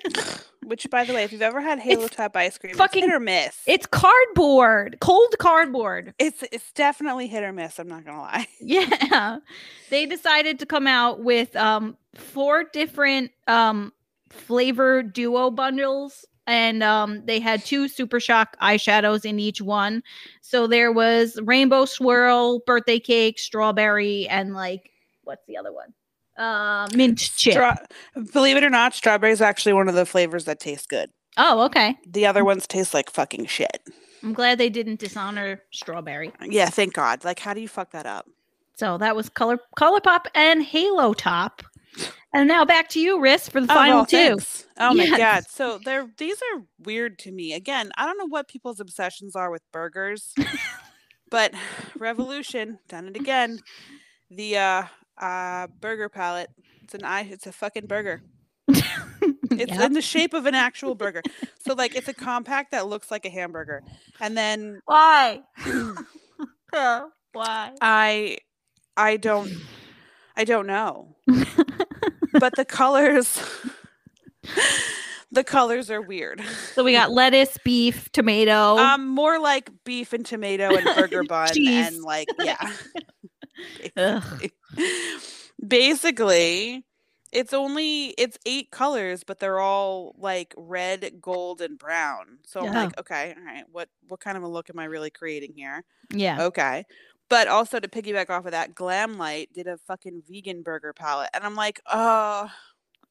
Which, by the way, if you've ever had Halo Top ice cream, fucking- it's hit or miss. it's cardboard, cold cardboard. it's it's definitely hit or miss. I'm not gonna lie. Yeah. They decided to come out with um four different um flavor duo bundles and um they had two super shock eyeshadows in each one. So there was rainbow swirl, birthday cake, strawberry and like what's the other one? Uh mint chip. Stra- believe it or not, strawberry is actually one of the flavors that tastes good. oh, okay. The other ones taste like fucking shit. I'm glad they didn't dishonor strawberry. Yeah, thank God. Like, how do you fuck that up? So that was color color pop, and Halo Top. And now back to you, Riss, for the Oh, final well, two. thanks. Oh my god. So they're these are weird to me. Again, I don't know what people's obsessions are with burgers. but Revolution, done it again. The uh uh burger palette. It's an eye it's a fucking burger. It's Yep. in the shape of an actual burger. So like it's a compact that looks like a hamburger. And then Why? Why? I I don't I don't know. But the colors the colors are weird. So we got lettuce, beef, tomato. Um, more like beef and tomato and burger bun and like yeah. Basically. Basically, it's only it's eight colors, but they're all like red, gold, and brown. So I'm like, okay, all right, what what kind of a look am I really creating here? yeah. Okay. But also to piggyback off of that, Glamlite did a fucking vegan burger palette. And I'm like, oh,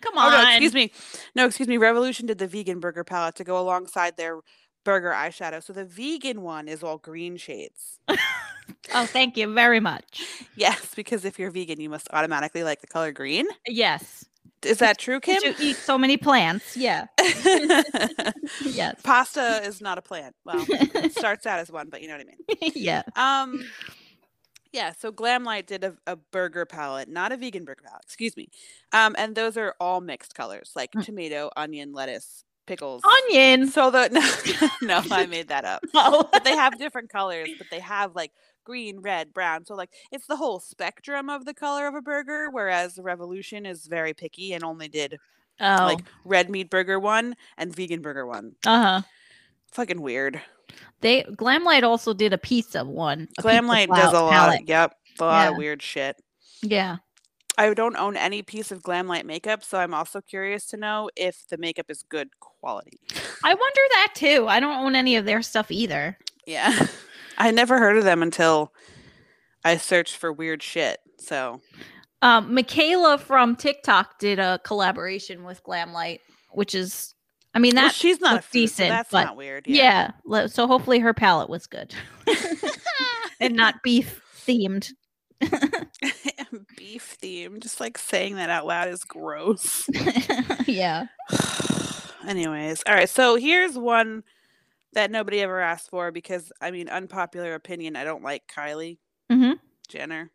Come oh on. no, excuse me. No, excuse me. Revolution did the vegan burger palette to go alongside their burger eyeshadow. So the vegan one is all green shades. Oh, thank you very much. Yes, because if you're vegan, you must automatically like the color green. Yes. Is that true, Kim? You eat so many plants. Yeah. Yes. Pasta is not a plant. Well, it starts out as one, but you know what I mean. yeah. Um Yeah, so Glamlite did a, a burger palette, not a vegan burger palette, excuse me. Um, and those are all mixed colors, like Mm. tomato, onion, lettuce, pickles. Onion. So the no, no, I made that up. Oh. But they have different colors, but they have like green, red, brown. So like it's the whole spectrum of the color of a burger, whereas the Revolution is very picky and only did oh. like red meat burger one and vegan burger one. uh huh. Fucking weird. They Glamlite also did a pizza one. a pizza does a lot. palette. Yep, a lot of weird shit. Yeah. I don't own any piece of Glamlite makeup, so I'm also curious to know if the makeup is good quality. I wonder that too. I don't own any of their stuff either. Yeah. I never heard of them until I searched for weird shit. So, Um, Michaela from TikTok did a collaboration with Glamlite, which is, I mean, well, that she's not food, so decent, that's but not weird. yeah. le- So hopefully her palette was good and not beef themed. Beef themed. Just like saying that out loud is gross. yeah. Anyways, all right. So here's one that nobody ever asked for because I mean, unpopular opinion. I don't like Kylie Mhm. Jenner,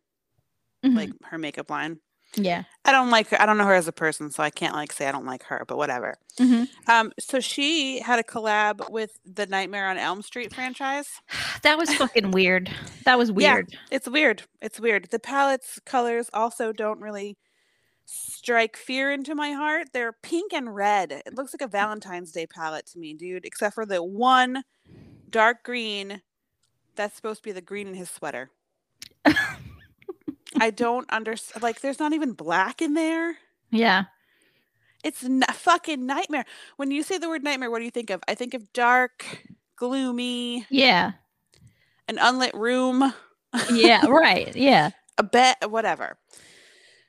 Mhm. like her makeup line. yeah. I don't like her. I don't know her as a person, so I can't like say I don't like her. But whatever. Mhm. Um, so she had a collab with the Nightmare on Elm Street franchise. That was fucking weird. That was weird. Yeah. weird. It's weird. It's weird. The palette's colors also don't really strike fear into my heart. They're pink and red. It looks like a Valentine's Day palette to me, dude, except for the one dark green that's supposed to be the green in his sweater. I don't understand. Like, there's not even black in there. Yeah. It's n- fucking nightmare. When you say the word nightmare, what do you think of? I think of dark, gloomy, Yeah. an unlit room, Yeah. right. Yeah. a bed, whatever.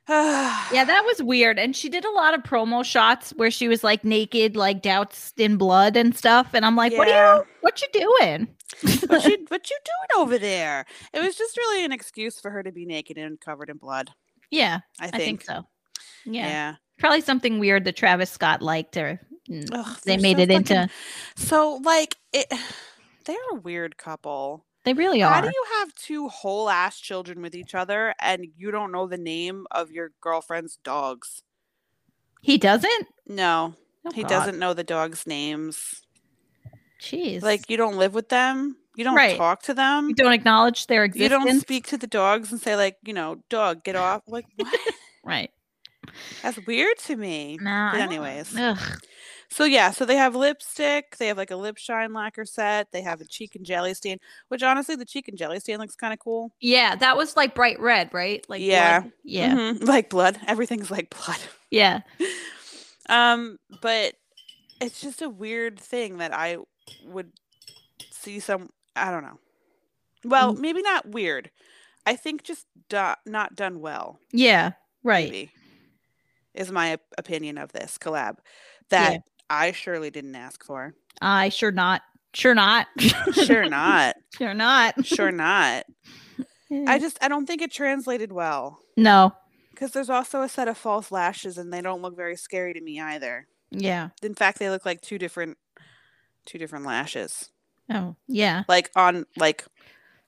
Yeah, that was weird. And she did a lot of promo shots where she was like naked, like doused in blood and stuff. And I'm like, what are you what you doing? what you what you doing over there? It was just really an excuse for her to be naked and covered in blood. yeah, I I think. think so. Yeah. Yeah. Probably something weird that Travis Scott liked or mm, Ugh, they made so it into So like it. They're a weird couple. They really How are. do you have two whole ass children with each other and you don't know the name of your girlfriend's dogs? he doesn't? No, Oh, he God. doesn't know the dogs' names. Jeez. Like you don't live with them. You don't Right. talk to them. you don't acknowledge their existence. You don't speak to the dogs and say like, you know, dog, get off. Like what? Right. That's weird to me. Nah, But anyways. Ugh. So yeah, so they have lipstick, they have like a lip shine lacquer set, they have a cheek and jelly stain, which honestly the cheek and jelly stain looks kind of cool. Yeah, that was like bright red, right? Like Yeah. blood. Yeah. Mhm, Like blood. Everything's like blood. Yeah. Um, but it's just a weird thing that I would see some I don't know. Well, Mm. maybe not weird. I think just do- not done well. Yeah. Right. Maybe is my opinion of this collab that I surely didn't ask for. I sure not. Sure not. Sure not. sure not. Sure not. I just I don't think it translated well no. because there's also a set of false lashes and they don't look very scary to me either. Yeah. In fact, they look like two different two different lashes. Oh, yeah. Like on like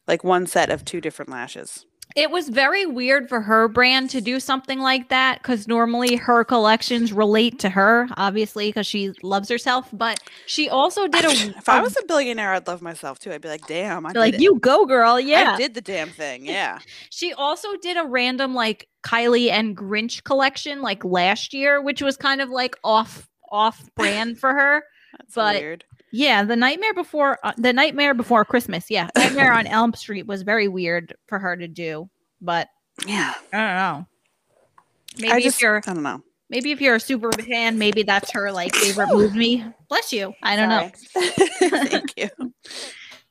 like one set of two different lashes. It was very weird for her brand to do something like that because normally her collections relate to her, obviously, because she loves herself. But she also did a. if I was a billionaire, I'd love myself too. I'd be like, damn, I did like it. you go, girl. Yeah. I did the damn thing. Yeah. She also did a random like Kylie and Grinch collection like last year, which was kind of like off off brand for her. That's But- weird. Yeah, the nightmare before uh, the nightmare before Christmas. Yeah, Nightmare on Elm Street was very weird for her to do, but Yeah. I don't know. Maybe I if you're I don't know. maybe if you're a super fan, maybe that's her like favorite movie. Bless you. I don't know, Thank you.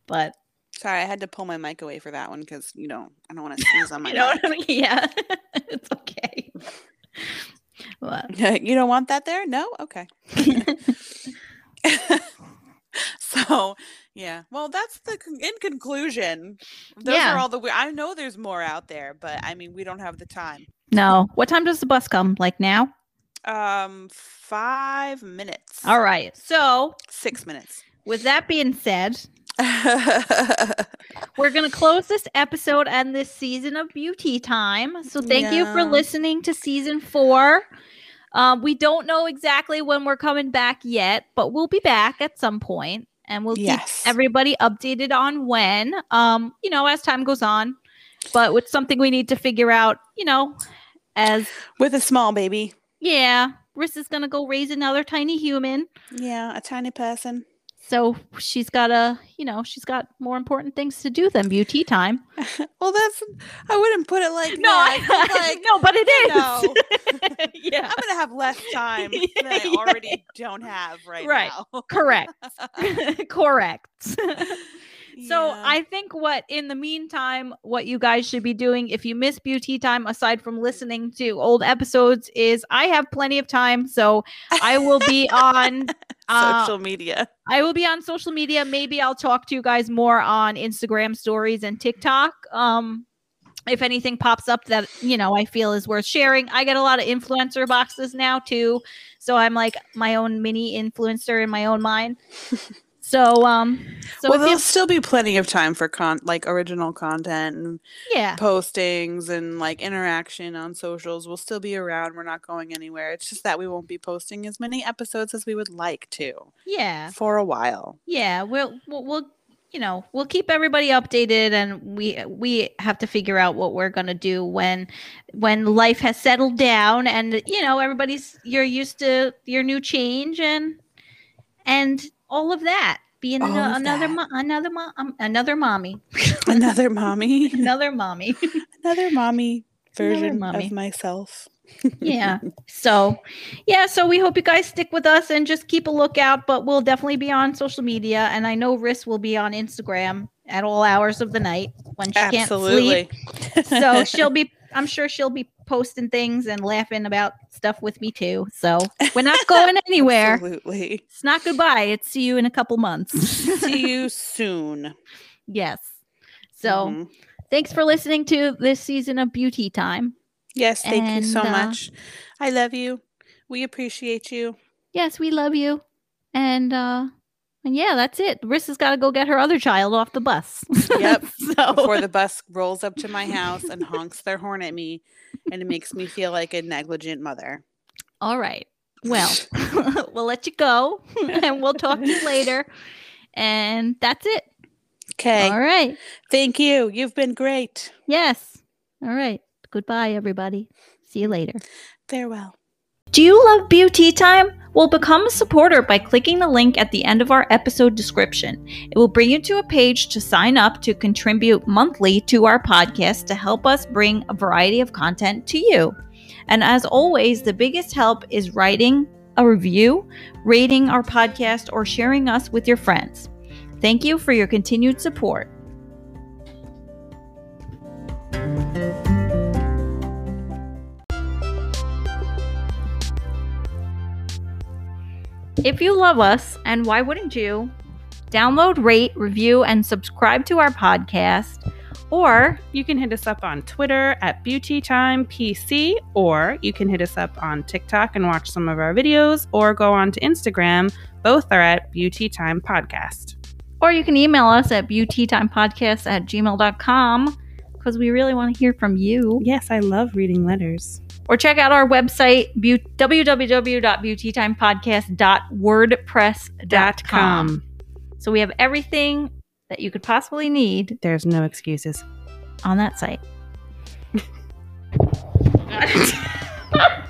but Sorry, I had to pull my mic away for that one because you know I don't want to sneeze on my you know I mean? Yeah, it's okay. Well, you don't want that there? No? Okay. so, yeah. Well, that's the in conclusion. Those Yeah. are all the I know there's more out there, but I mean, we don't have the time. no. What time does the bus come? Like now? Um 5 minutes. All right. So, 6 minutes. with that being said, We're going to close this episode and this season of Beauty Time. So thank you for listening to season four. Um, we don't know exactly when we're coming back yet, but we'll be back at some point and we'll Yes. keep everybody updated on when, um, you know, as time goes on. But it's something we need to figure out, you know, as With a small baby. yeah, Riss is going to go raise another tiny human. Yeah, a tiny person. So she's got a, you know, she's got more important things to do than beauty time. well, that's. I wouldn't put it like No, that. I, like, no, but it is. know. yeah, I'm gonna have less time than I Yeah. already don't have right, Right. now. correct. correct. So Yeah. I think what in the meantime, what you guys should be doing if you miss beauty time, aside from listening to old episodes, is I have plenty of time. So I will be on uh, social media. I will be on social media. Maybe I'll talk to you guys more on Instagram stories and TikTok. Um, if anything pops up that you know I feel is worth sharing, I get a lot of influencer boxes now too. So I'm like my own mini influencer in my own mind. So um, so well, there'll still be plenty of time for con like original content and yeah, postings and like interaction on socials. We'll still be around. We're not going anywhere. It's just that we won't be posting as many episodes as we would like to yeah, for a while. yeah. We'll we'll, we'll you know we'll keep everybody updated, and we we have to figure out what we're gonna do when when life has settled down, and you know everybody's you're used to your new change and and all of that. Being ano- another mo- another mo- um, another mommy, Another mommy, another mommy. another mommy Another version mommy. of myself. yeah. So, yeah. So we hope you guys stick with us and just keep a lookout. But we'll definitely be on social media, and I know Riss will be on Instagram at all hours of the night when she Absolutely. can't sleep. So she'll be. I'm sure she'll be posting things and laughing about stuff with me too. So we're not going anywhere. Absolutely. It's not goodbye. It's see you in a couple months. See you soon. yes. So Mhm. thanks for listening to this season of Beauty Time. yes, thank you so uh, much. I love you. We appreciate you. yes, we love you. And uh and yeah, that's it. Rissa's got to go get her other child off the bus. Yep. so Before the bus rolls up to my house and honks their horn at me, and it makes me feel like a negligent mother. all right. Well, we'll let you go and we'll talk to you later. And that's it. Okay. All right. Thank you. You've been great. Yes. All right. Goodbye everybody. See you later. Farewell. Do you love Beauty Time? Well, become a supporter by clicking the link at the end of our episode description. It will bring you to a page to sign up to contribute monthly to our podcast to help us bring a variety of content to you. And as always, the biggest help is writing a review, rating our podcast, or sharing us with your friends. Thank you for your continued support. If you love us, and why wouldn't you? Download, rate, review, and subscribe to our podcast. Or You can hit us up on Twitter at BeautyTimePC, or you can hit us up on TikTok and watch some of our videos, or go on to Instagram. Both are at Beauty Time Podcast. or you can email us at beautytimepodcast at gmail.com because we really want to hear from you. Yes, I love reading letters. Or check out our website, beau- www.beautytimepodcast.wordpress.com. So we have everything that you could possibly need There's no excuses. on that site.